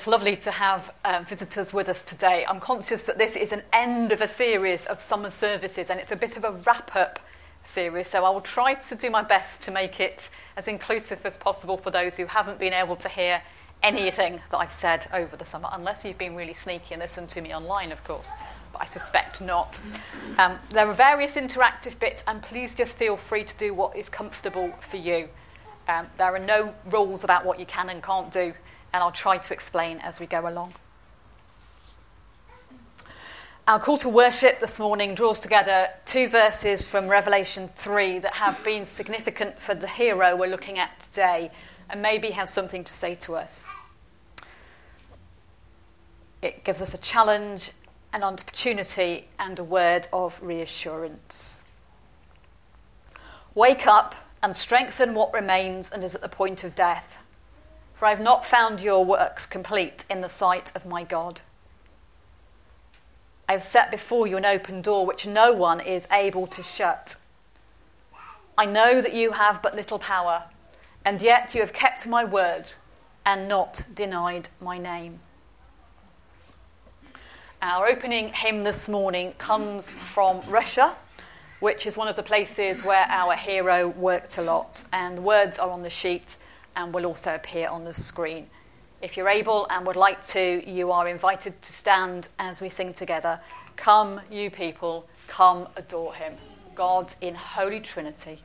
it's lovely to have um, visitors with us today. I'm conscious that this is an end of a series of summer services and it's a bit of a wrap up series, so I will try to do my best to make it as inclusive as possible for those who haven't been able to hear anything that I've said over the summer, unless you've been really sneaky and listened to me online, of course. But I suspect not. Um, there are various interactive bits, and please just feel free to do what is comfortable for you. Um, there are no rules about what you can and can't do and I'll try to explain as we go along. Our call to worship this morning draws together two verses from Revelation 3 that have been significant for the hero we're looking at today and maybe have something to say to us. It gives us a challenge, an opportunity, and a word of reassurance. Wake up and strengthen what remains and is at the point of death for I have not found your works complete in the sight of my God. I have set before you an open door which no one is able to shut. I know that you have but little power, and yet you have kept my word and not denied my name. Our opening hymn this morning comes from Russia, which is one of the places where our hero worked a lot, and the words are on the sheet and will also appear on the screen. If you're able and would like to, you are invited to stand as we sing together. Come, you people, come adore him. God in Holy Trinity.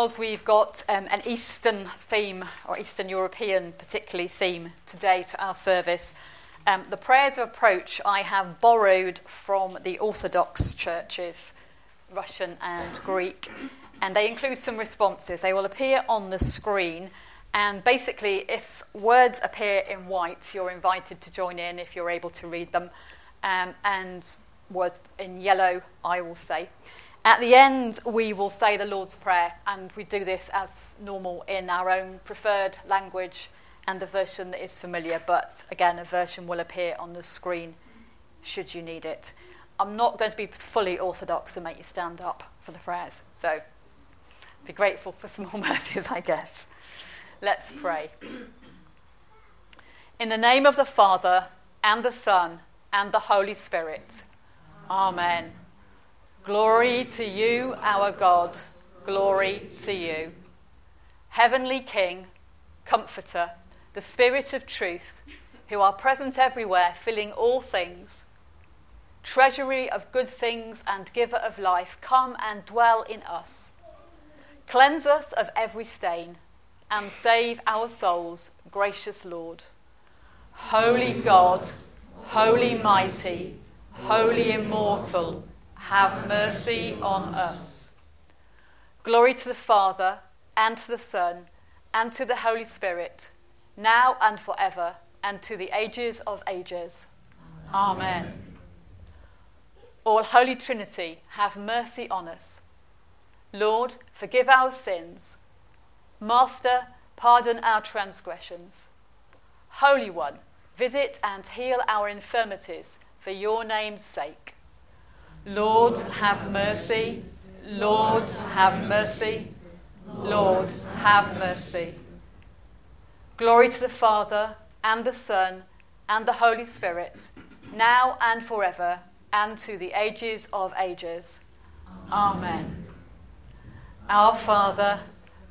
Because we've got um, an Eastern theme, or Eastern European particularly theme today to our service, um, the prayers of approach I have borrowed from the Orthodox churches, Russian and Greek, and they include some responses. They will appear on the screen, and basically, if words appear in white, you're invited to join in if you're able to read them, um, and words in yellow, I will say. At the end, we will say the Lord's Prayer, and we do this as normal in our own preferred language and a version that is familiar, but again, a version will appear on the screen should you need it. I'm not going to be fully orthodox and make you stand up for the prayers, so be grateful for small mercies, I guess. Let's pray. In the name of the Father, and the Son, and the Holy Spirit. Amen. Glory to you, our God. Glory to you. Heavenly King, Comforter, the Spirit of truth, who are present everywhere, filling all things, treasury of good things and giver of life, come and dwell in us. Cleanse us of every stain and save our souls, gracious Lord. Holy God, holy mighty, holy immortal, have mercy on us. Glory to the Father, and to the Son, and to the Holy Spirit, now and forever, and to the ages of ages. Amen. All Holy Trinity, have mercy on us. Lord, forgive our sins. Master, pardon our transgressions. Holy One, visit and heal our infirmities for your name's sake. Lord, have mercy. Lord, have mercy. Lord, have mercy. Glory to the Father, and the Son, and the Holy Spirit, now and forever, and to the ages of ages. Amen. Our Father,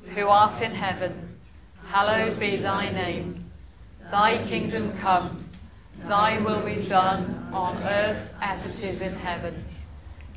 who art in heaven, hallowed be thy name. Thy kingdom come, thy will be done on earth as it is in heaven.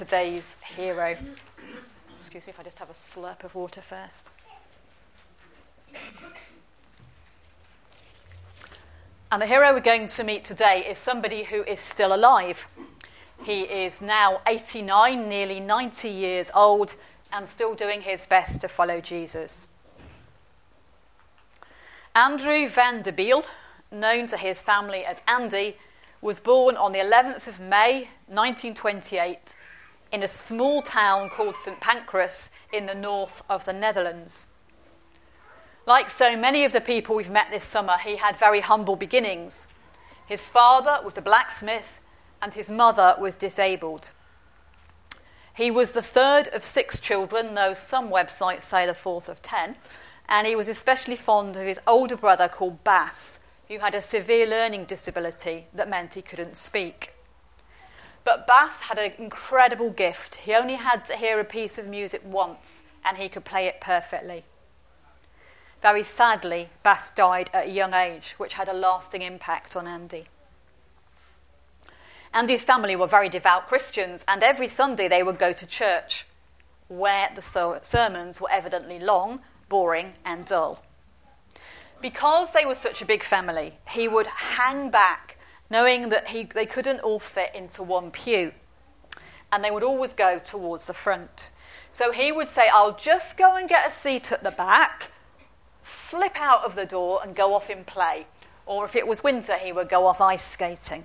today's hero. Excuse me if I just have a slurp of water first. And the hero we're going to meet today is somebody who is still alive. He is now 89, nearly 90 years old, and still doing his best to follow Jesus. Andrew van der Bijl, known to his family as Andy, was born on the 11th of May 1928 in a small town called St Pancras in the north of the Netherlands. Like so many of the people we've met this summer, he had very humble beginnings. His father was a blacksmith and his mother was disabled. He was the third of six children, though some websites say the fourth of ten, and he was especially fond of his older brother called Bas, who had a severe learning disability that meant he couldn't speak. But Bas had an incredible gift. He only had to hear a piece of music once and he could play it perfectly. Very sadly, Bas died at a young age, which had a lasting impact on Andy. Andy's family were very devout Christians, and every Sunday they would go to church, where the sermons were evidently long, boring, and dull. Because they were such a big family, he would hang back, knowing that he, they couldn't all fit into one pew. And they would always go towards the front. So he would say, I'll just go and get a seat at the back, slip out of the door, and go off in play. Or if it was winter, he would go off ice skating.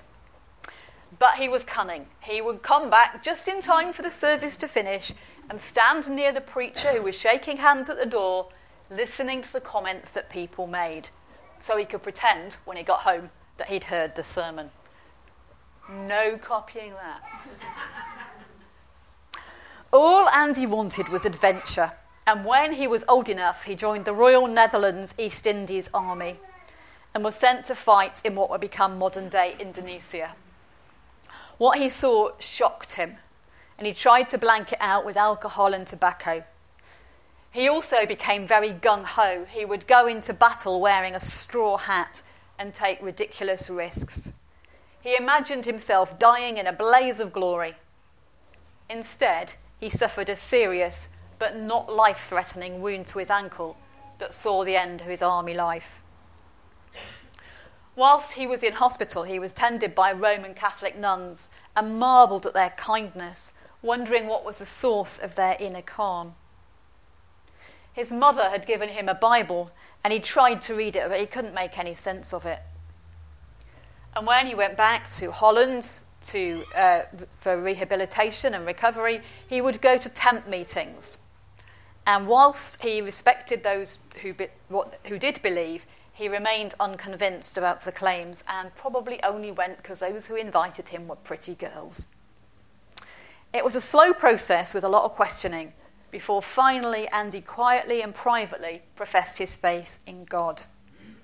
But he was cunning. He would come back just in time for the service to finish and stand near the preacher who was shaking hands at the door, listening to the comments that people made, so he could pretend when he got home that he'd heard the sermon. No copying that. All Andy wanted was adventure, and when he was old enough, he joined the Royal Netherlands East Indies Army and was sent to fight in what would become modern day Indonesia. What he saw shocked him, and he tried to blank it out with alcohol and tobacco. He also became very gung ho. He would go into battle wearing a straw hat and take ridiculous risks. He imagined himself dying in a blaze of glory. Instead, he suffered a serious but not life threatening wound to his ankle that saw the end of his army life. Whilst he was in hospital, he was tended by Roman Catholic nuns and marvelled at their kindness, wondering what was the source of their inner calm. His mother had given him a Bible and he tried to read it, but he couldn't make any sense of it. And when he went back to Holland to, uh, for rehabilitation and recovery, he would go to tent meetings. And whilst he respected those who, be, what, who did believe, he remained unconvinced about the claims and probably only went because those who invited him were pretty girls. It was a slow process with a lot of questioning before finally Andy quietly and privately professed his faith in God.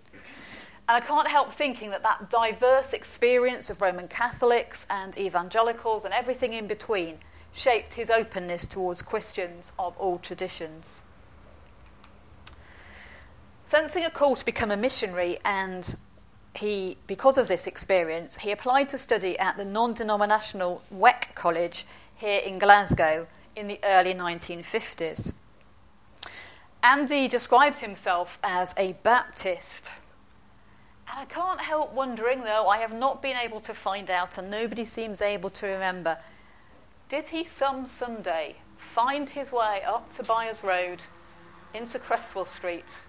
And I can't help thinking that that diverse experience of Roman Catholics and evangelicals and everything in between shaped his openness towards Christians of all traditions. Sensing a call to become a missionary and he, because of this experience, he applied to study at the non denominational WEC College here in Glasgow in the early 1950s. Andy describes himself as a Baptist. And I can't help wondering, though, I have not been able to find out, and nobody seems able to remember. Did he some Sunday find his way up to Byres Road into Cresswell Street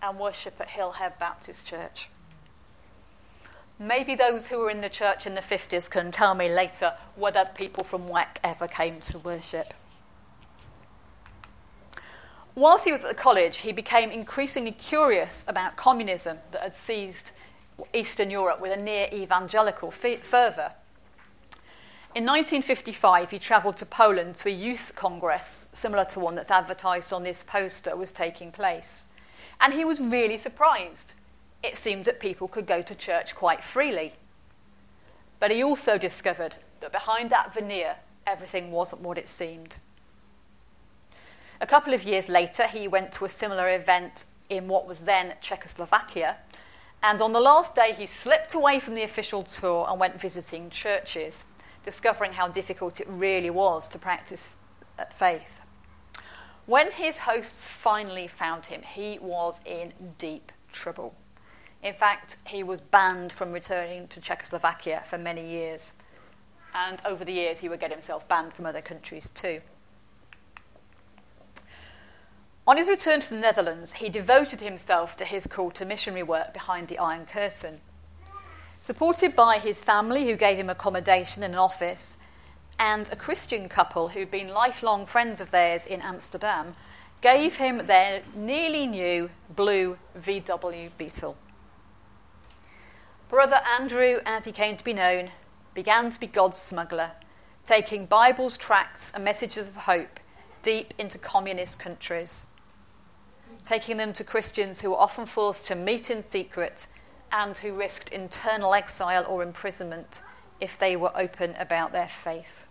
and worship at Hillhead Baptist Church? Maybe those who were in the church in the 50s can tell me later whether people from WEC ever came to worship. Whilst he was at the college, he became increasingly curious about communism that had seized Eastern Europe with a near evangelical fervour. In 1955, he travelled to Poland to a youth congress, similar to one that's advertised on this poster, was taking place. And he was really surprised. It seemed that people could go to church quite freely. But he also discovered that behind that veneer, everything wasn't what it seemed. A couple of years later, he went to a similar event in what was then Czechoslovakia. And on the last day, he slipped away from the official tour and went visiting churches, discovering how difficult it really was to practice faith. When his hosts finally found him, he was in deep trouble. In fact, he was banned from returning to Czechoslovakia for many years. And over the years, he would get himself banned from other countries too. On his return to the Netherlands, he devoted himself to his call to missionary work behind the Iron Curtain. Supported by his family, who gave him accommodation and an office, and a Christian couple who'd been lifelong friends of theirs in Amsterdam, gave him their nearly new blue VW Beetle. Brother Andrew, as he came to be known, began to be God's smuggler, taking Bibles, tracts, and messages of hope deep into communist countries taking them to Christians who were often forced to meet in secret and who risked internal exile or imprisonment if they were open about their faith.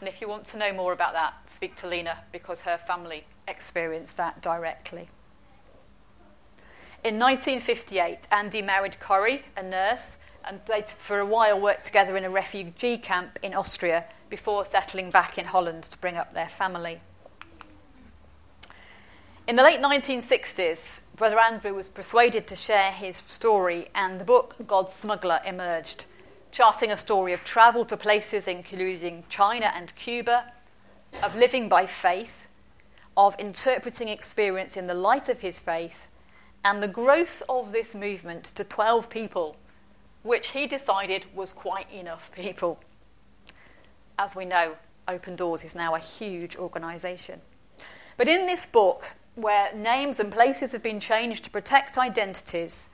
And if you want to know more about that, speak to Lena because her family experienced that directly. In 1958, Andy married Corrie, a nurse, and they for a while worked together in a refugee camp in Austria before settling back in Holland to bring up their family. In the late 1960s, Brother Andrew was persuaded to share his story, and the book God's Smuggler emerged, charting a story of travel to places including China and Cuba, of living by faith, of interpreting experience in the light of his faith, and the growth of this movement to 12 people, which he decided was quite enough people. As we know, Open Doors is now a huge organisation. But in this book, where names and places have been changed to protect identities.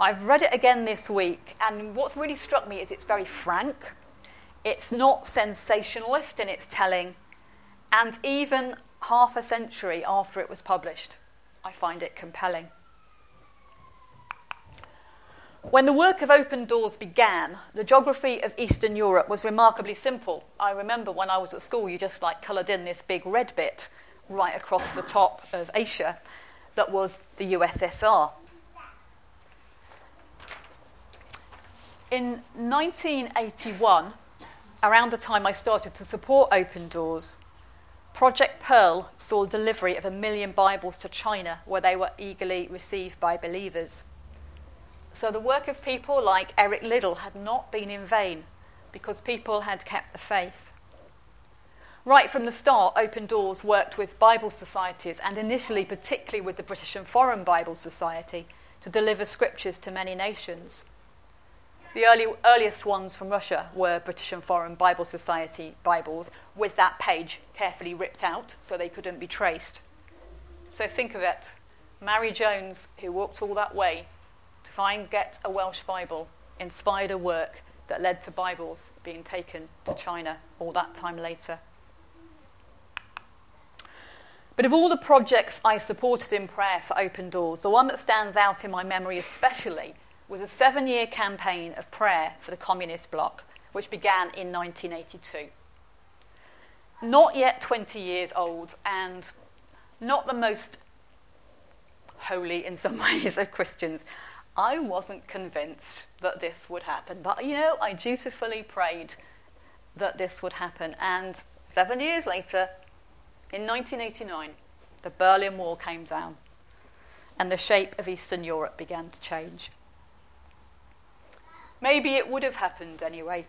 I've read it again this week, and what's really struck me is it's very frank, it's not sensationalist in its telling, and even half a century after it was published, I find it compelling. When the work of Open Doors began, the geography of Eastern Europe was remarkably simple. I remember when I was at school, you just like coloured in this big red bit right across the top of Asia that was the USSR. In 1981, around the time I started to support Open Doors, Project Pearl saw delivery of a million Bibles to China, where they were eagerly received by believers. So the work of people like Eric Liddell had not been in vain because people had kept the faith. Right from the start, Open Doors worked with Bible societies and initially, particularly with the British and Foreign Bible Society, to deliver scriptures to many nations. The early, earliest ones from Russia were British and Foreign Bible Society Bibles, with that page carefully ripped out so they couldn't be traced. So think of it Mary Jones, who walked all that way to find get a Welsh Bible, inspired a work that led to Bibles being taken to China all that time later. But of all the projects I supported in prayer for Open Doors, the one that stands out in my memory especially was a seven year campaign of prayer for the Communist bloc, which began in 1982. Not yet 20 years old, and not the most holy in some ways of Christians, I wasn't convinced that this would happen. But you know, I dutifully prayed that this would happen. And seven years later, in 1989, the Berlin Wall came down and the shape of Eastern Europe began to change. Maybe it would have happened anyway,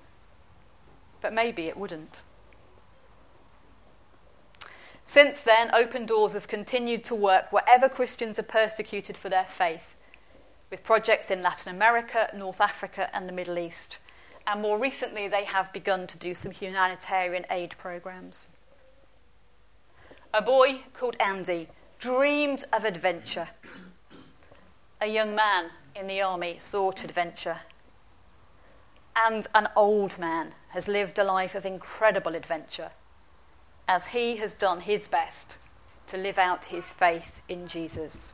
but maybe it wouldn't. Since then, Open Doors has continued to work wherever Christians are persecuted for their faith, with projects in Latin America, North Africa, and the Middle East. And more recently, they have begun to do some humanitarian aid programs. A boy called Andy dreamed of adventure. A young man in the army sought adventure. And an old man has lived a life of incredible adventure as he has done his best to live out his faith in Jesus.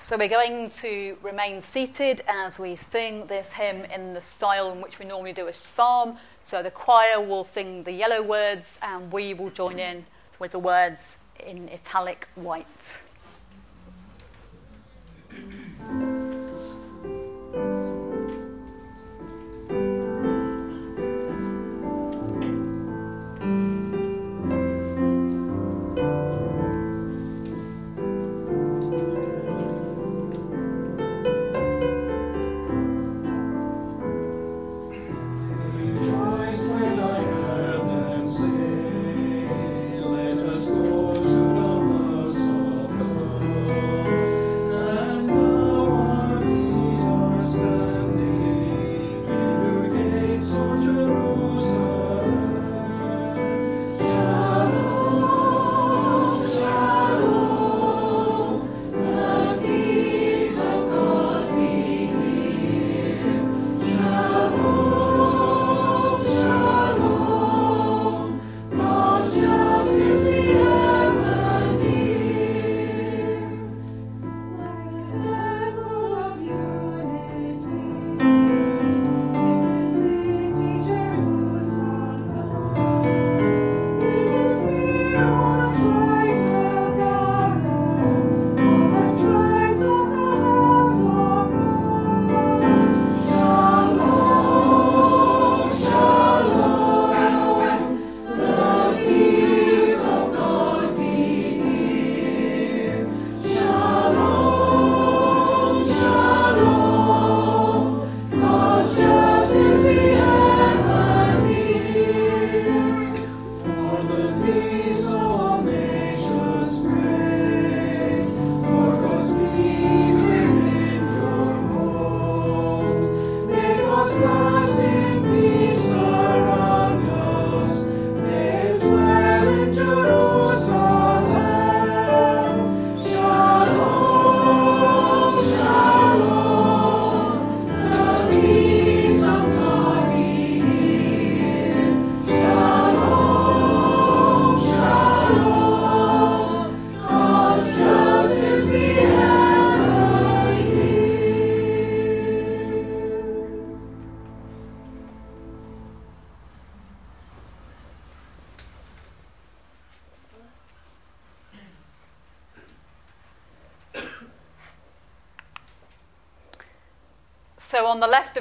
So we're going to remain seated as we sing this hymn in the style in which we normally do a psalm. So the choir will sing the yellow words and we will join in with the words in italic white.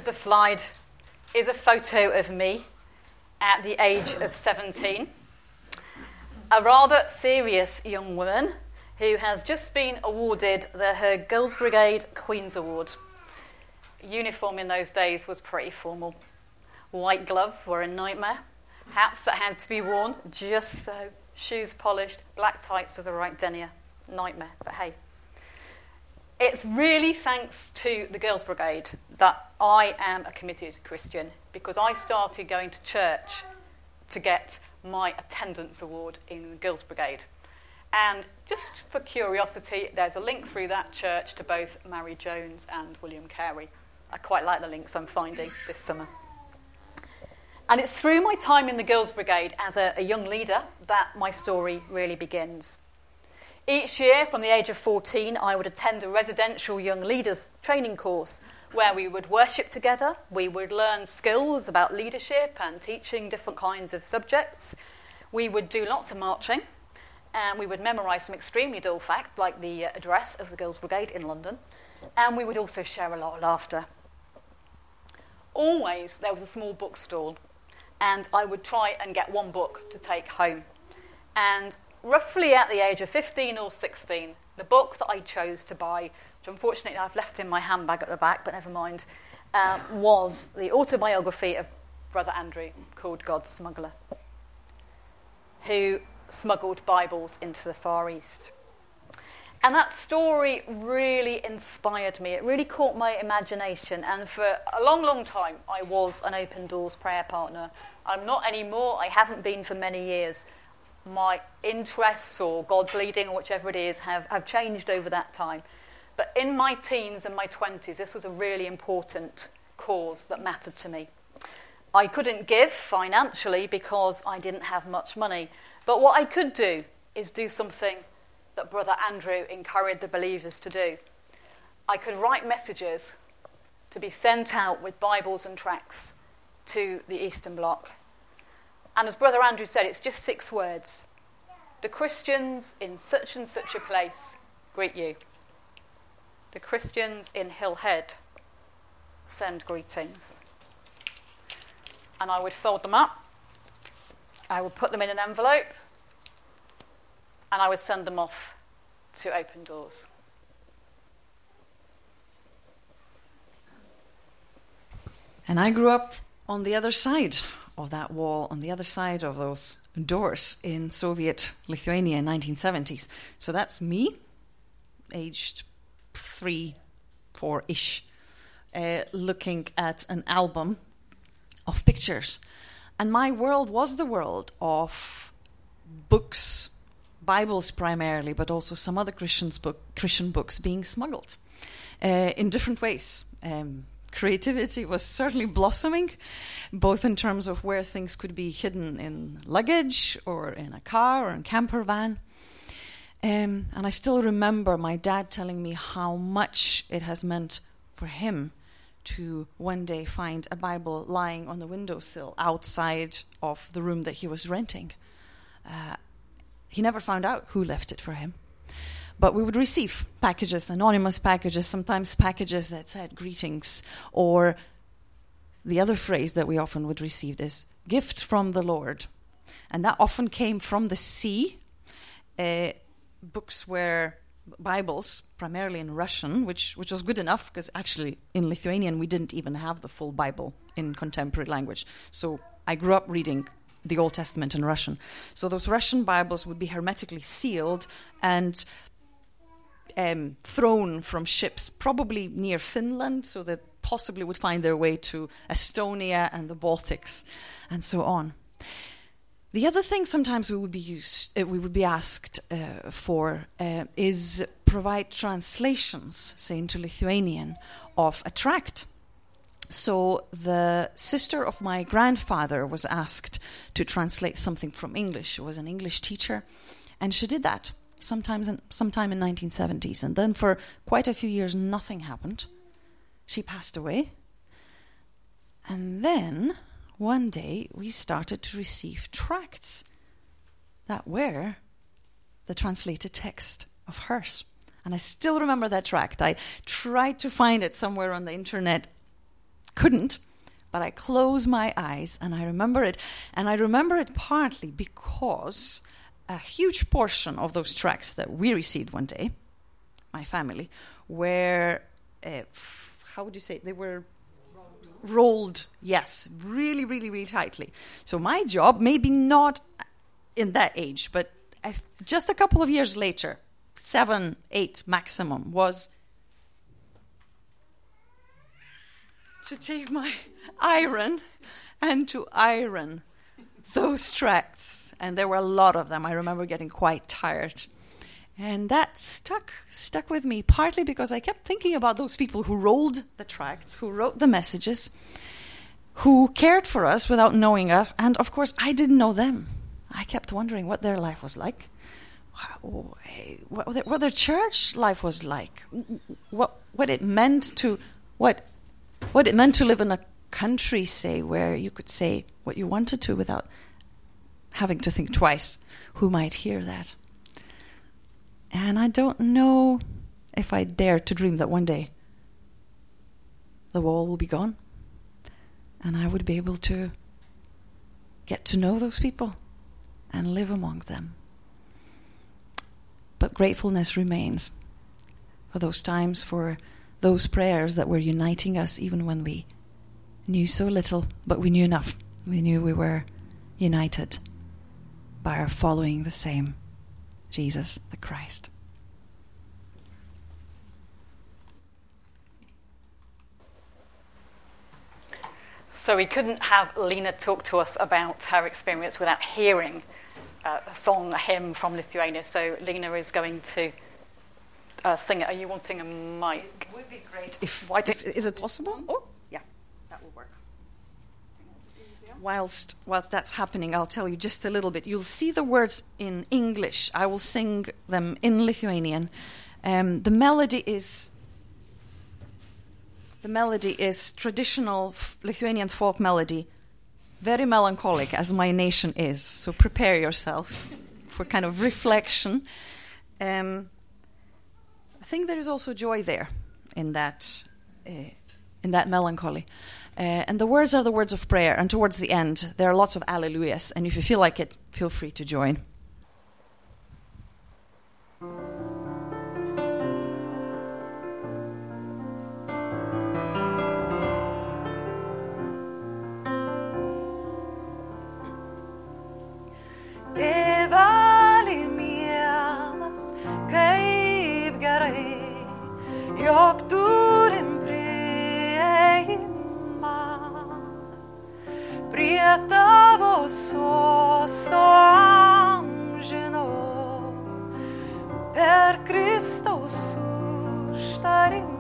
The slide is a photo of me at the age of 17. A rather serious young woman who has just been awarded the Her Girls Brigade Queen's Award. Uniform in those days was pretty formal. White gloves were a nightmare, hats that had to be worn just so, shoes polished, black tights to the right denier. Nightmare, but hey, it's really thanks to the Girls' Brigade that I am a committed Christian because I started going to church to get my attendance award in the Girls' Brigade. And just for curiosity, there's a link through that church to both Mary Jones and William Carey. I quite like the links I'm finding this summer. And it's through my time in the Girls' Brigade as a, a young leader that my story really begins. Each year, from the age of 14, I would attend a residential young leaders training course where we would worship together, we would learn skills about leadership and teaching different kinds of subjects, we would do lots of marching, and we would memorise some extremely dull facts like the uh, address of the Girls' Brigade in London, and we would also share a lot of laughter. Always there was a small bookstall, and I would try and get one book to take home. And roughly at the age of 15 or 16, the book that I chose to buy, which unfortunately I've left in my handbag at the back, but never mind, um, was the autobiography of Brother Andrew called God's Smuggler, who smuggled Bibles into the Far East. And that story really inspired me. It really caught my imagination. And for a long, long time, I was an open doors prayer partner. I'm not anymore. I haven't been for many years my interests or God's leading or whichever it is have, have changed over that time. But in my teens and my 20s, this was a really important cause that mattered to me. I couldn't give financially because I didn't have much money. But what I could do is do something that Brother Andrew encouraged the believers to do. I could write messages to be sent out with Bibles and tracts to the Eastern Bloc. And as Brother Andrew said, it's just six words. The Christians in such and such a place greet you. The Christians in Hillhead send greetings. And I would fold them up, I would put them in an envelope, and I would send them off to open doors. And I grew up on the other side of that wall on the other side of those doors in Soviet Lithuania in 1970s. So that's me, aged three, four ish, uh, looking at an album of pictures. And my world was the world of books, Bibles primarily, but also some other Christians book, Christian books being smuggled uh, in different ways. Um, creativity was certainly blossoming, both in terms of where things could be hidden in luggage or in a car or in camper van. Um, and I still remember my dad telling me how much it has meant for him to one day find a Bible lying on the windowsill outside of the room that he was renting. Uh, he never found out who left it for him. But we would receive packages, anonymous packages, sometimes packages that said greetings, or the other phrase that we often would receive is gift from the Lord. And that often came from the sea. Uh, books were Bibles, primarily in Russian, which, which was good enough because actually in Lithuanian we didn't even have the full Bible in contemporary language. So I grew up reading the Old Testament in Russian. So those Russian Bibles would be hermetically sealed and um, thrown from ships, probably near Finland, so that possibly would find their way to Estonia and the Baltics, and so on. The other thing sometimes we would be used, uh, we would be asked uh, for uh, is provide translations, say into Lithuanian, of a tract. So the sister of my grandfather was asked to translate something from English. She was an English teacher, and she did that sometimes in, sometime in 1970s. And then for quite a few years, nothing happened. She passed away. And then one day we started to receive tracts that were the translated text of hers. And I still remember that tract. I tried to find it somewhere on the internet, couldn't, but I closed my eyes and I remember it. And I remember it partly because a huge portion of those tracks that we received one day, my family, were, uh, how would you say, they were rolled, yes, really, really, really tightly. So my job, maybe not in that age, but just a couple of years later, seven, eight maximum, was to take my iron and to iron those tracts, and there were a lot of them. I remember getting quite tired. And that stuck stuck with me partly because I kept thinking about those people who rolled the tracts, who wrote the messages, who cared for us without knowing us. And of course, I didn't know them. I kept wondering what their life was like, what, what their church life was like, what, what it meant to what, what it meant to live in a country, say, where you could say what you wanted to without having to think twice who might hear that. And I don't know if I dare to dream that one day the wall will be gone and I would be able to get to know those people and live among them. But gratefulness remains for those times, for those prayers that were uniting us even when we knew so little, but we knew enough. We knew we were united by our following the same Jesus the Christ. So we couldn't have Lena talk to us about her experience without hearing uh, a song, a hymn from Lithuania. So Lena is going to uh, sing it. Are you wanting a mic? It would be great if. Why if is it possible? Oh, yeah, that will work. Whilst whilst that's happening, I'll tell you just a little bit. You'll see the words in English. I will sing them in Lithuanian. Um, the melody is the melody is traditional Lithuanian folk melody, very melancholic, as my nation is. So prepare yourself for kind of reflection. Um, I think there is also joy there in that, uh, in that melancholy. Uh, and the words are the words of prayer. And towards the end, there are lots of alleluias. And if you feel like it, feel free to join. Prie tavo sosto amžino per Kristaus užtarimą.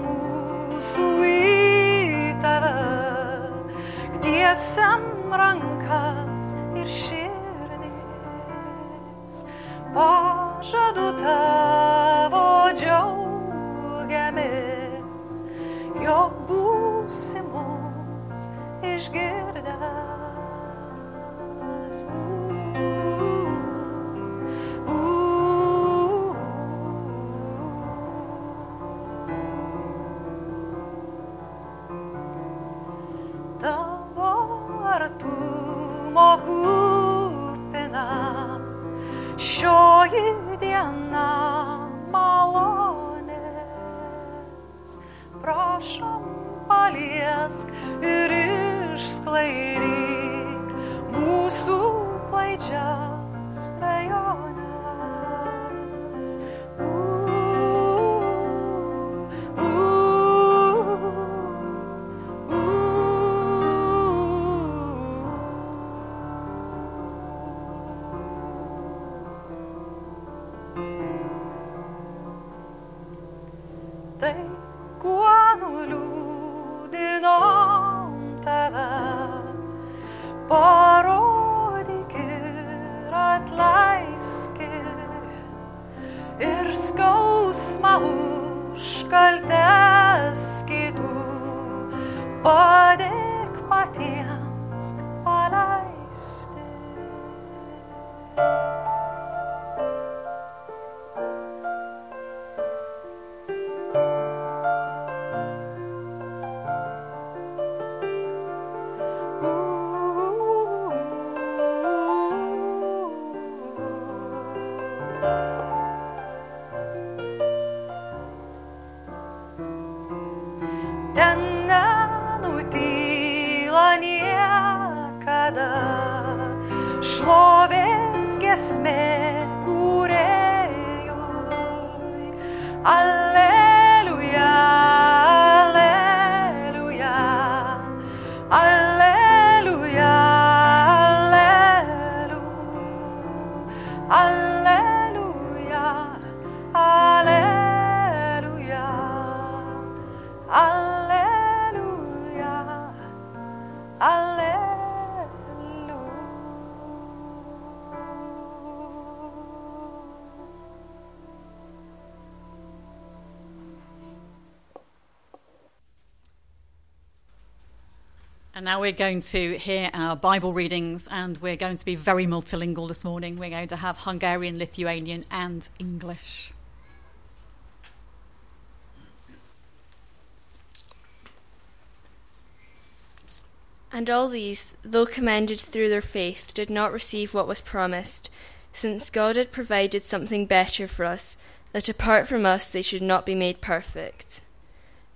Mūsų į tave, tiesiam rankas now we're going to hear our Bible readings, and we're going to be very multilingual this morning. We're going to have Hungarian, Lithuanian, and English. And all these, though commended through their faith, did not receive what was promised, since God had provided something better for us, that apart from us they should not be made perfect.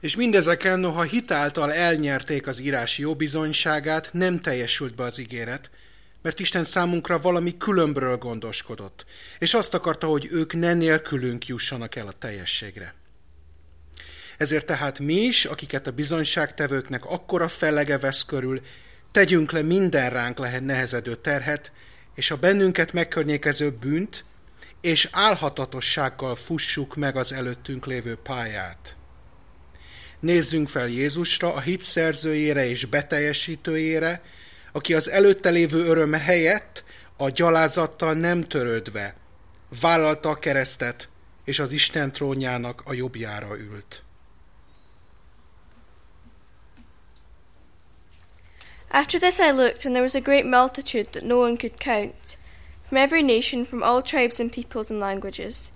És mindezeken, noha hitáltal elnyerték az írás jó bizonyságát, nem teljesült be az ígéret, mert Isten számunkra valami különbről gondoskodott, és azt akarta, hogy ők ne nélkülünk jussanak el a teljességre. Ezért tehát mi is, akiket a bizonyságtevőknek akkora fellege vesz körül, tegyünk le minden ránk lehet nehezedő terhet, és a bennünket megkörnyékező bűnt, és álhatatossággal fussuk meg az előttünk lévő pályát. Nézzünk fel Jézusra, a hit szerzőjére és beteljesítőjére, aki az előtte lévő öröme helyett a gyalázattal nem törődve vállalta a keresztet, és az Isten trónjának a jobbjára ült. After this I looked, and there was a great multitude that no one could count, from every nation, from all tribes and peoples and languages,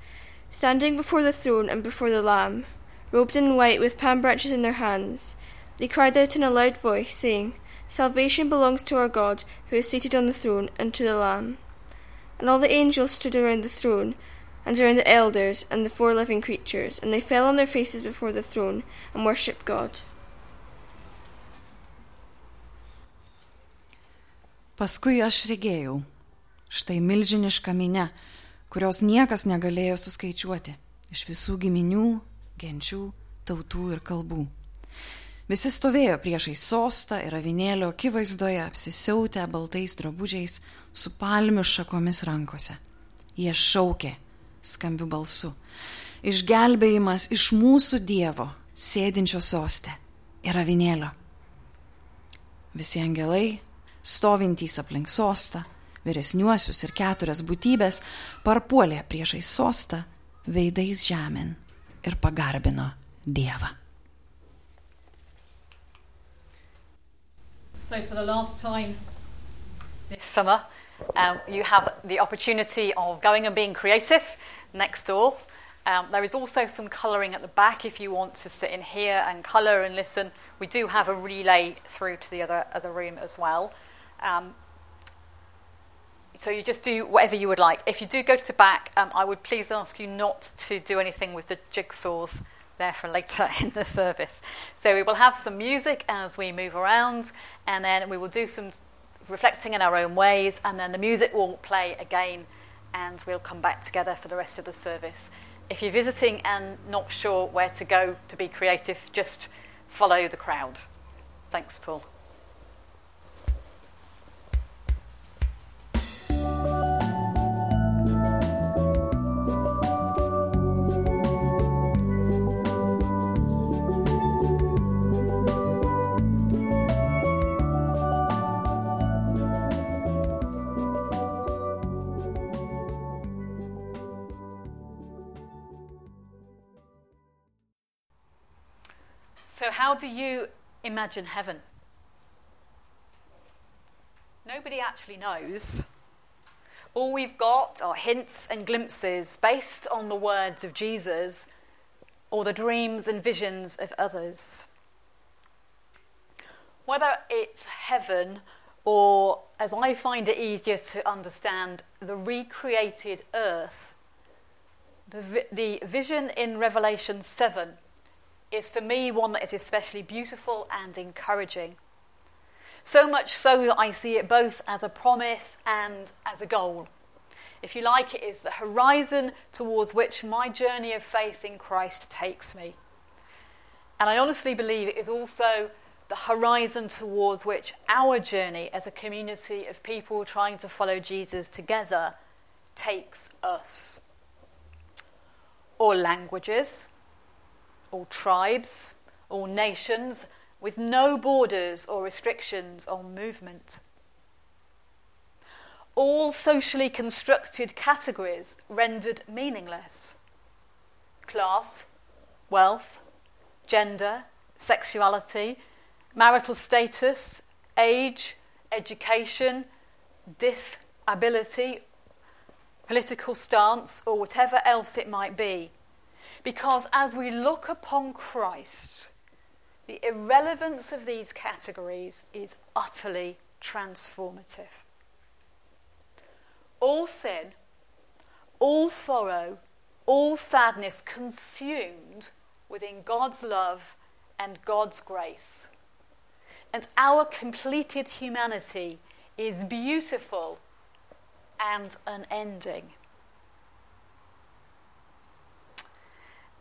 standing before the throne and before the Lamb, robed in white with palm branches in their hands. They cried out in a loud voice, saying, Salvation belongs to our God, who is seated on the throne, and to the Lamb. And all the angels stood around the throne, and around the elders and the four living creatures, and they fell on their faces before the throne, and worshipped God. Paskui aš regėjau, štai milžiniška minė, kurios niekas negalėjo suskaičiuoti, iš visų giminių, genčių, tautų ir kalbų. Visi stovėjo priešai sostą ir avinėlio akivaizdoje, apsisiautę baltais drabužiais, su palmių šakomis rankose. Jie šaukė skambiu balsu. Išgelbėjimas iš mūsų Dievo, sėdinčio sostę ir avinėlio. Visi angelai stovintys aplink sostą, vyresniuosius ir keturias būtybės, parpuolė priešai sostą veidais žemėn So, for the last time this summer, um, you have the opportunity of going and being creative next door. Um, there is also some colouring at the back if you want to sit in here and colour and listen. We do have a relay through to the other, other room as well. Um, so you just do whatever you would like. If you do go to the back, um, I would please ask you not to do anything with the jigsaws there for later in the service. So we will have some music as we move around, and then we will do some reflecting in our own ways, and then the music will play again, and we'll come back together for the rest of the service. If you're visiting and not sure where to go to be creative, just follow the crowd. Thanks, Paul. So, how do you imagine heaven? Nobody actually knows. All we've got are hints and glimpses based on the words of Jesus or the dreams and visions of others. Whether it's heaven or, as I find it easier to understand, the recreated earth, the, vi- the vision in Revelation 7 is for me one that is especially beautiful and encouraging. So much so that I see it both as a promise and as a goal. If you like, it is the horizon towards which my journey of faith in Christ takes me. And I honestly believe it is also the horizon towards which our journey as a community of people trying to follow Jesus together takes us. All languages, all tribes, all nations, with no borders or restrictions on movement. All socially constructed categories rendered meaningless class, wealth, gender, sexuality, marital status, age, education, disability, political stance, or whatever else it might be. Because as we look upon Christ, the irrelevance of these categories is utterly transformative. All sin, all sorrow, all sadness consumed within God's love and God's grace. And our completed humanity is beautiful and unending.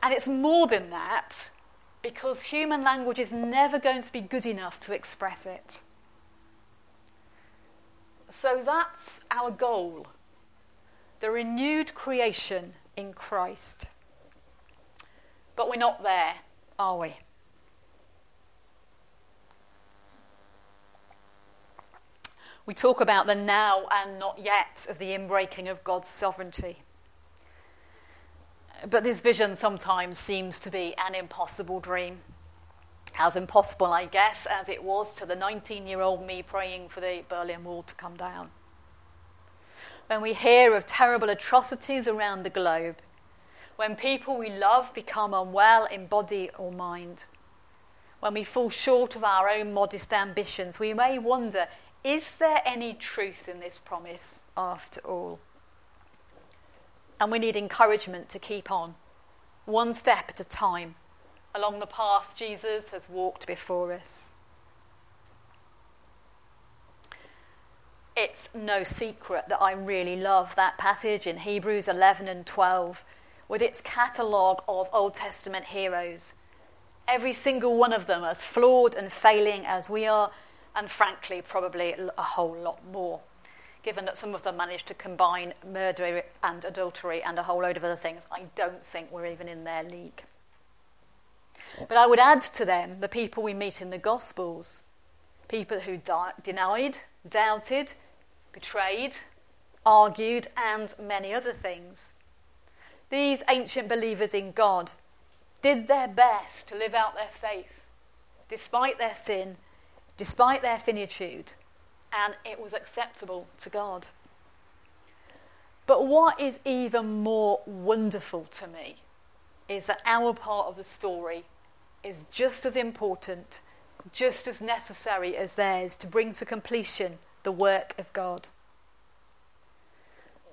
And it's more than that because human language is never going to be good enough to express it. So that's our goal the renewed creation in Christ. But we're not there, are we? We talk about the now and not yet of the inbreaking of God's sovereignty. But this vision sometimes seems to be an impossible dream. As impossible, I guess, as it was to the 19 year old me praying for the Berlin Wall to come down. When we hear of terrible atrocities around the globe, when people we love become unwell in body or mind, when we fall short of our own modest ambitions, we may wonder is there any truth in this promise after all? And we need encouragement to keep on, one step at a time, along the path Jesus has walked before us. It's no secret that I really love that passage in Hebrews 11 and 12 with its catalogue of Old Testament heroes. Every single one of them as flawed and failing as we are, and frankly, probably a whole lot more, given that some of them managed to combine murder and adultery and a whole load of other things. I don't think we're even in their league. But I would add to them the people we meet in the Gospels people who di- denied, doubted, betrayed, argued, and many other things. These ancient believers in God did their best to live out their faith, despite their sin despite their finitude, and it was acceptable to God. But what is even more wonderful to me is that our part of the story is just as important, just as necessary as theirs to bring to completion the work of God.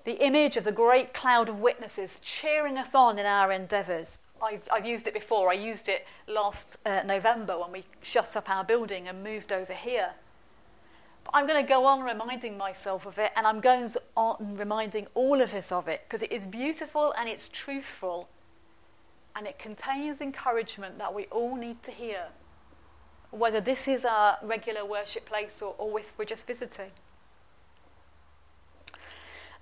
The image of the great cloud of witnesses cheering us on in our endeavours I've, I've used it before. I used it last uh, November when we shut up our building and moved over here. I'm going to go on reminding myself of it, and I'm going on reminding all of us of it because it is beautiful and it's truthful, and it contains encouragement that we all need to hear, whether this is our regular worship place or, or if we're just visiting.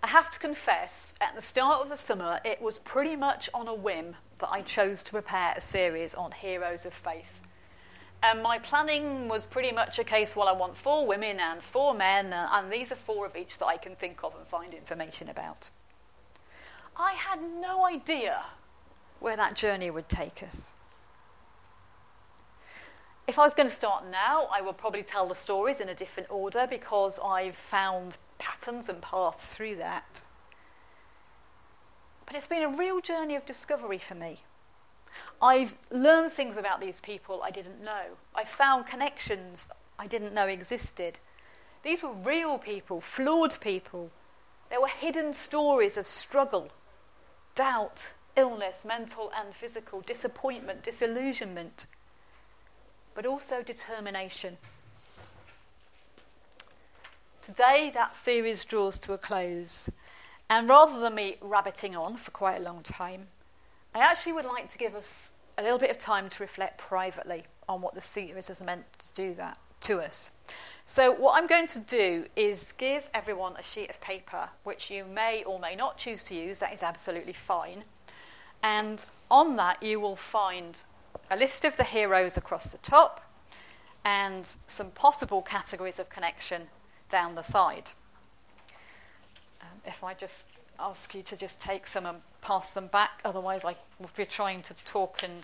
I have to confess, at the start of the summer, it was pretty much on a whim that I chose to prepare a series on heroes of faith. And my planning was pretty much a case well, I want four women and four men, uh, and these are four of each that I can think of and find information about. I had no idea where that journey would take us. If I was going to start now, I would probably tell the stories in a different order because I've found patterns and paths through that. But it's been a real journey of discovery for me. I've learned things about these people I didn't know. I found connections I didn't know existed. These were real people, flawed people. There were hidden stories of struggle, doubt, illness, mental and physical, disappointment, disillusionment, but also determination. Today, that series draws to a close. And rather than me rabbiting on for quite a long time, I actually would like to give us a little bit of time to reflect privately on what the series is meant to do that to us. So, what I'm going to do is give everyone a sheet of paper, which you may or may not choose to use, that is absolutely fine. And on that, you will find a list of the heroes across the top and some possible categories of connection down the side. Um, if I just ask you to just take some and pass them back, otherwise, I will be trying to talk and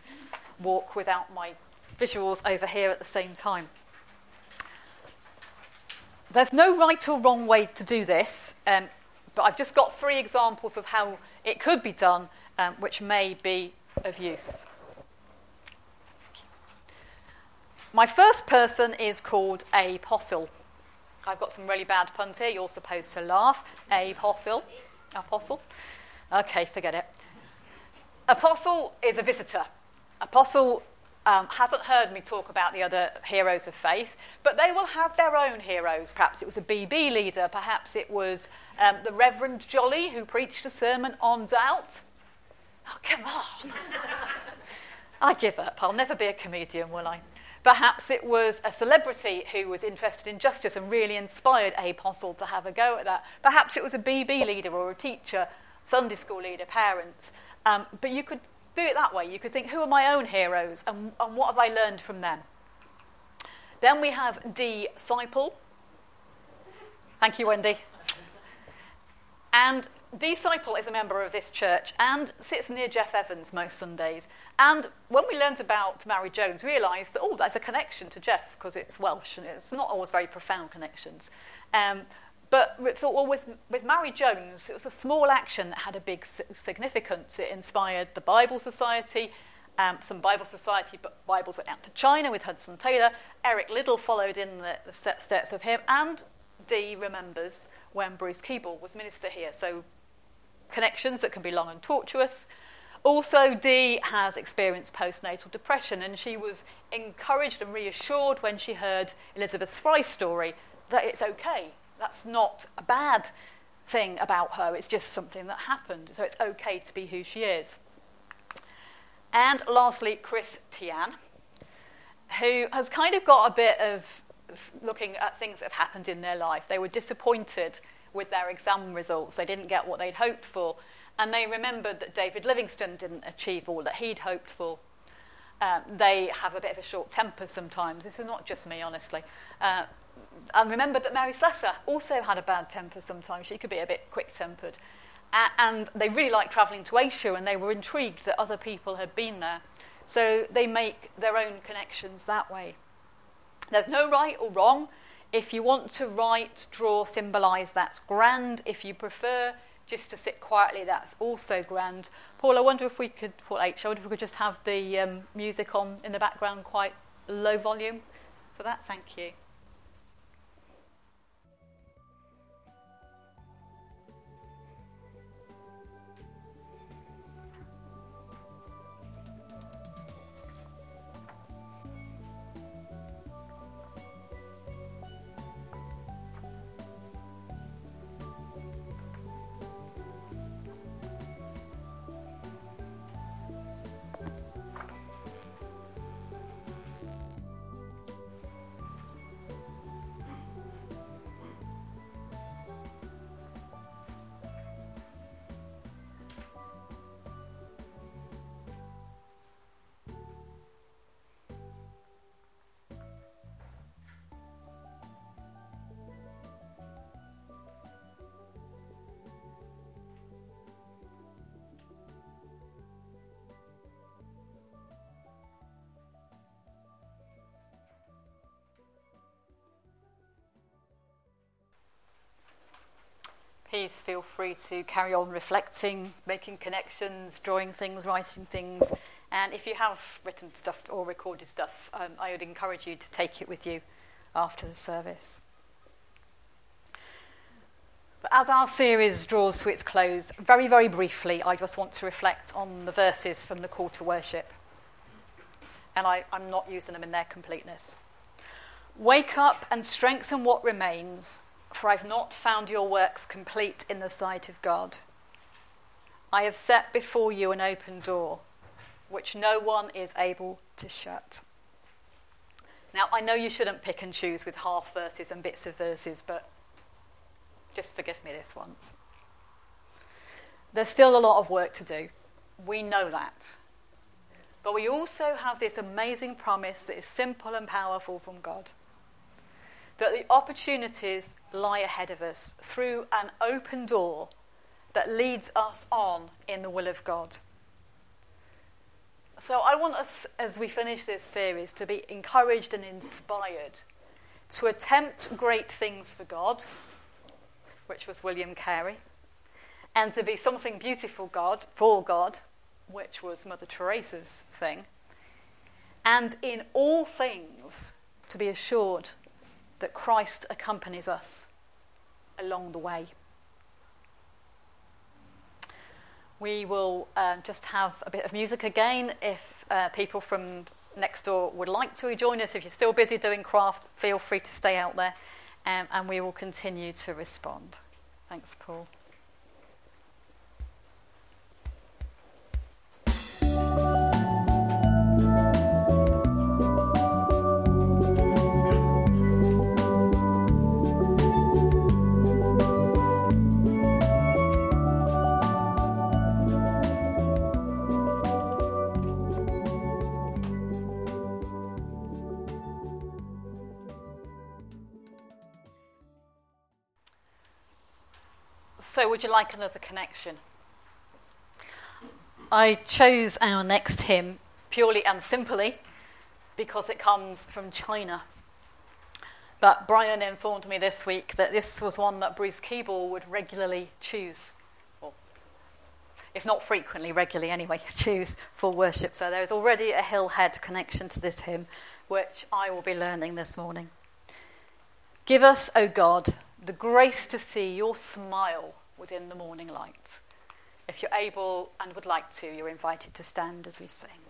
walk without my visuals over here at the same time. There's no right or wrong way to do this, um, but I've just got three examples of how it could be done, um, which may be of use. My first person is called a Apostle. I've got some really bad puns here. You're supposed to laugh. Apostle. Apostle. Okay, forget it. Apostle is a visitor. Apostle um, hasn't heard me talk about the other heroes of faith, but they will have their own heroes. Perhaps it was a BB leader, perhaps it was um, the Reverend Jolly who preached a sermon on doubt. Oh, come on. I give up. I'll never be a comedian, will I? Perhaps it was a celebrity who was interested in justice and really inspired Apostle to have a go at that. Perhaps it was a BB leader or a teacher, Sunday school leader, parents. Um, but you could do it that way. You could think, who are my own heroes and, and what have I learned from them? Then we have disciple. Thank you, Wendy. And disciple is a member of this church and sits near Jeff Evans most Sundays. And when we learned about Mary Jones, realised that, oh, there's a connection to Jeff because it's Welsh and it's not always very profound connections. Um, but we thought, well, with, with Mary Jones, it was a small action that had a big significance. It inspired the Bible Society. Um, some Bible Society Bibles went out to China with Hudson Taylor. Eric Liddell followed in the, the steps of him. And Dee remembers when Bruce Keeble was minister here. So connections that can be long and tortuous. Also, Dee has experienced postnatal depression, and she was encouraged and reassured when she heard Elizabeth Fry's story that it's okay that's not a bad thing about her, it's just something that happened. So it's okay to be who she is. And lastly, Chris Tian, who has kind of got a bit of looking at things that have happened in their life. They were disappointed with their exam results, they didn't get what they'd hoped for, and they remembered that David Livingstone didn't achieve all that he'd hoped for. Um, they have a bit of a short temper sometimes. This is not just me, honestly. Uh, and remembered that Mary Slessor also had a bad temper sometimes. She could be a bit quick tempered. and they really liked travelling to Asia and they were intrigued that other people had been there. So they make their own connections that way. There's no right or wrong. If you want to write, draw, symbolise, that's grand. If you prefer just to sit quietly, that's also grand. Paul, I wonder if we could, Paul H, I wonder if we could just have the um, music on in the background quite low volume for that. Thank you. Please feel free to carry on reflecting, making connections, drawing things, writing things. And if you have written stuff or recorded stuff, um, I would encourage you to take it with you after the service. But as our series draws to its close, very, very briefly, I just want to reflect on the verses from the call to worship. And I, I'm not using them in their completeness. Wake up and strengthen what remains for I've not found your works complete in the sight of God. I have set before you an open door, which no one is able to shut. Now, I know you shouldn't pick and choose with half verses and bits of verses, but just forgive me this once. There's still a lot of work to do. We know that. But we also have this amazing promise that is simple and powerful from God that the opportunities lie ahead of us through an open door that leads us on in the will of God. So I want us, as we finish this series, to be encouraged and inspired to attempt great things for God, which was William Carey, and to be something beautiful God for God, which was Mother Teresa's thing, and in all things to be assured that Christ accompanies us along the way. We will uh, just have a bit of music again. If uh, people from next door would like to join us, if you're still busy doing craft, feel free to stay out there um, and we will continue to respond. Thanks, Paul. So, would you like another connection? I chose our next hymn purely and simply because it comes from China. But Brian informed me this week that this was one that Bruce Keeble would regularly choose, or if not frequently, regularly anyway, choose for worship. So there is already a Hillhead connection to this hymn, which I will be learning this morning. Give us, O God, the grace to see your smile within the morning light. If you're able and would like to, you're invited to stand as we sing.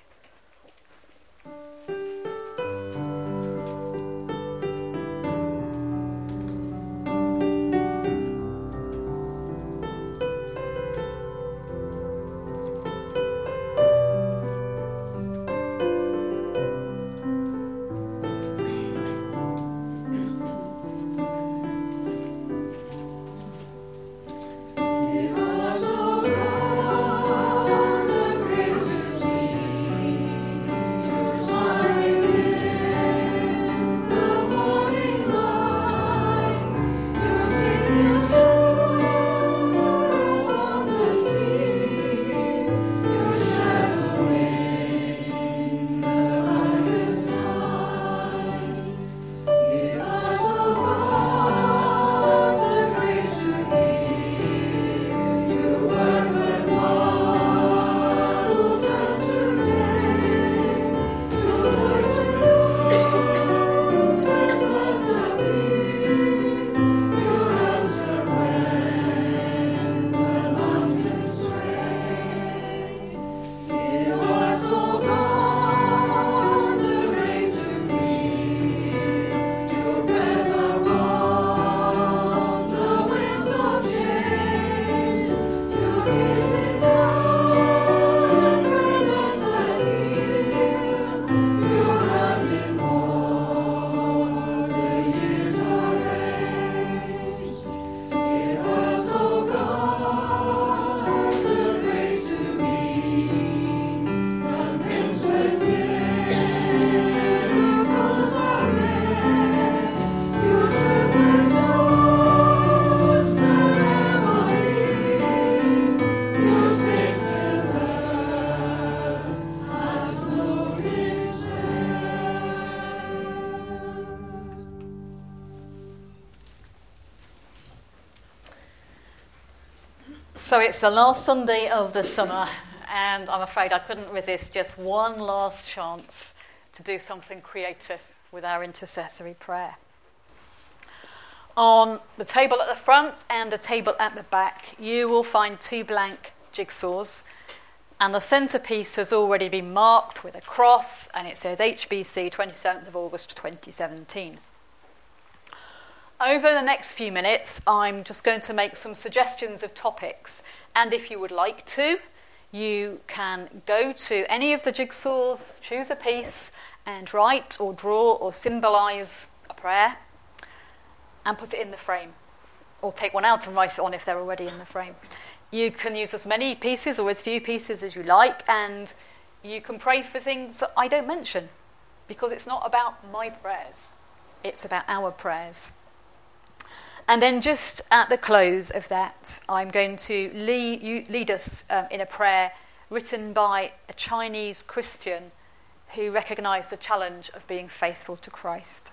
So it's the last Sunday of the summer, and I'm afraid I couldn't resist just one last chance to do something creative with our intercessory prayer. On the table at the front and the table at the back, you will find two blank jigsaws, and the centrepiece has already been marked with a cross, and it says HBC 27th of August 2017. Over the next few minutes, I'm just going to make some suggestions of topics, and if you would like to, you can go to any of the jigsaws, choose a piece, and write or draw or symbolise a prayer and put it in the frame. Or take one out and write it on if they're already in the frame. You can use as many pieces or as few pieces as you like, and you can pray for things that I don't mention because it's not about my prayers, it's about our prayers. And then, just at the close of that, I'm going to lead, you, lead us um, in a prayer written by a Chinese Christian who recognized the challenge of being faithful to Christ.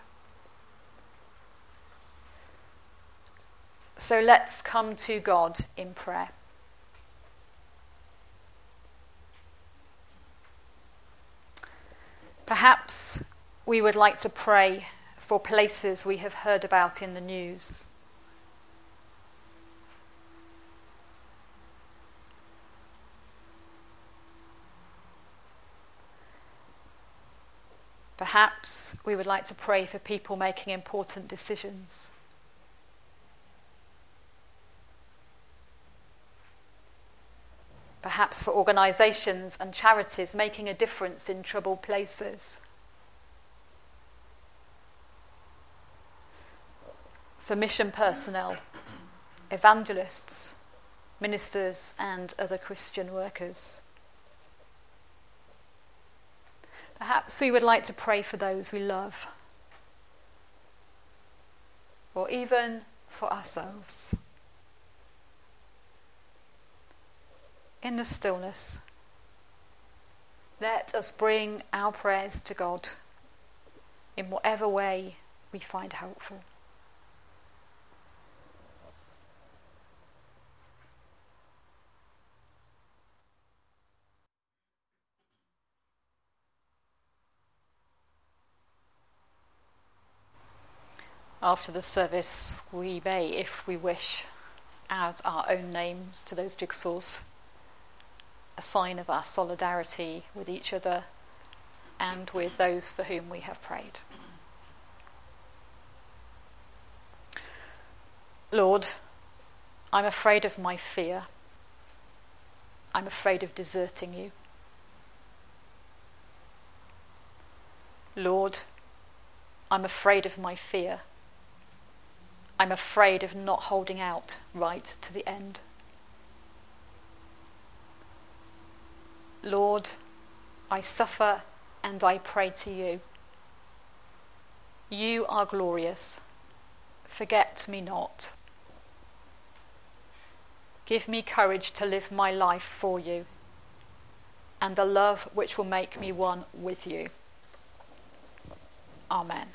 So let's come to God in prayer. Perhaps we would like to pray for places we have heard about in the news. Perhaps we would like to pray for people making important decisions. Perhaps for organisations and charities making a difference in troubled places. For mission personnel, evangelists, ministers, and other Christian workers. Perhaps we would like to pray for those we love, or even for ourselves. In the stillness, let us bring our prayers to God in whatever way we find helpful. After the service, we may, if we wish, add our own names to those jigsaws, a sign of our solidarity with each other and with those for whom we have prayed. Lord, I'm afraid of my fear. I'm afraid of deserting you. Lord, I'm afraid of my fear. I'm afraid of not holding out right to the end. Lord, I suffer and I pray to you. You are glorious. Forget me not. Give me courage to live my life for you and the love which will make me one with you. Amen.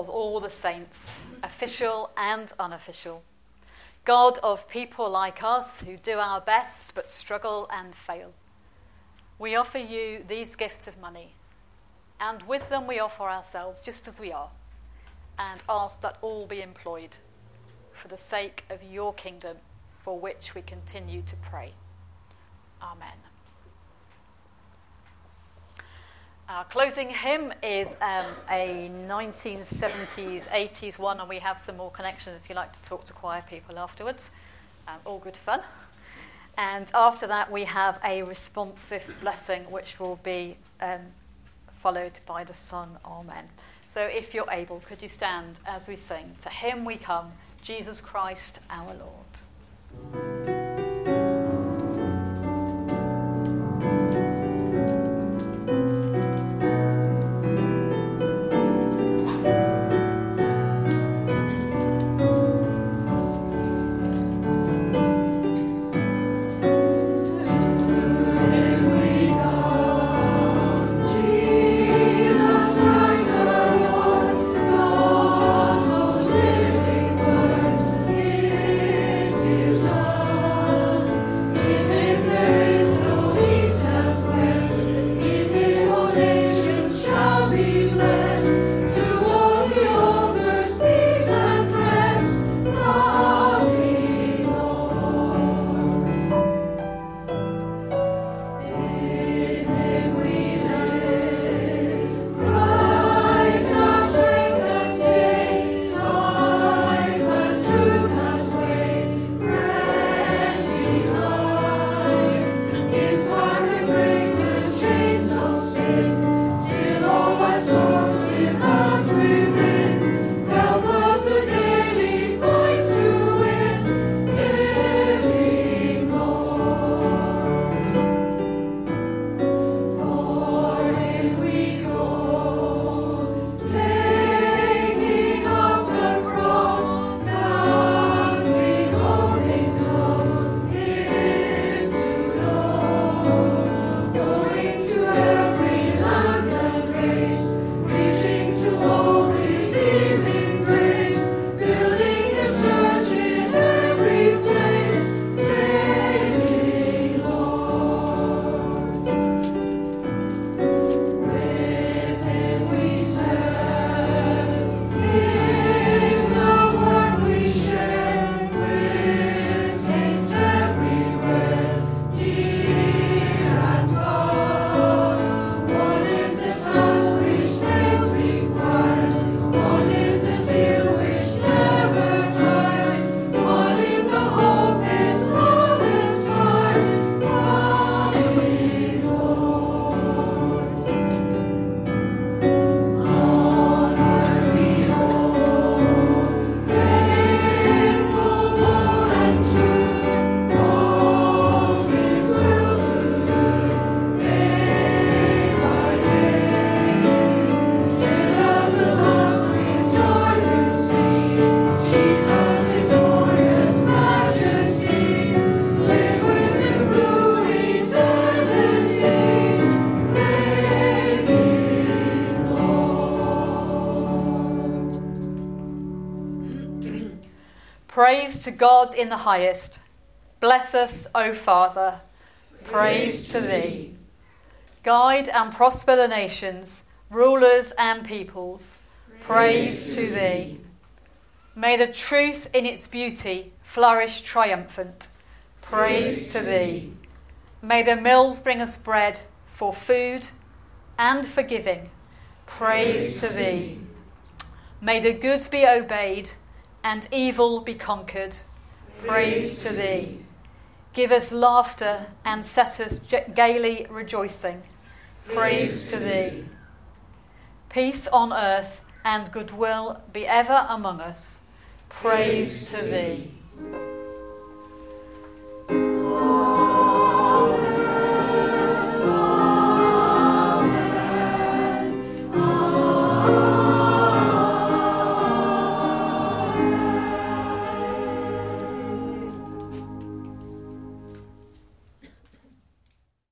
Of all the saints, official and unofficial. God of people like us who do our best but struggle and fail. We offer you these gifts of money, and with them we offer ourselves just as we are, and ask that all be employed for the sake of your kingdom, for which we continue to pray. Amen. Our closing hymn is um, a 1970s, 80s one, and we have some more connections if you like to talk to choir people afterwards. Um, all good fun. And after that, we have a responsive blessing, which will be um, followed by the Son. Amen. So if you're able, could you stand as we sing? To Him we come, Jesus Christ our Lord. God in the highest. Bless us, O Father. Praise to thee. Guide and prosper the nations, rulers and peoples. Praise to thee. May the truth in its beauty flourish triumphant. Praise to thee. May the mills bring us bread for food and for giving. Praise to thee. May the good be obeyed and evil be conquered. Praise to thee. Give us laughter and set us gaily rejoicing. Praise to thee. Peace on earth and goodwill be ever among us. Praise to thee.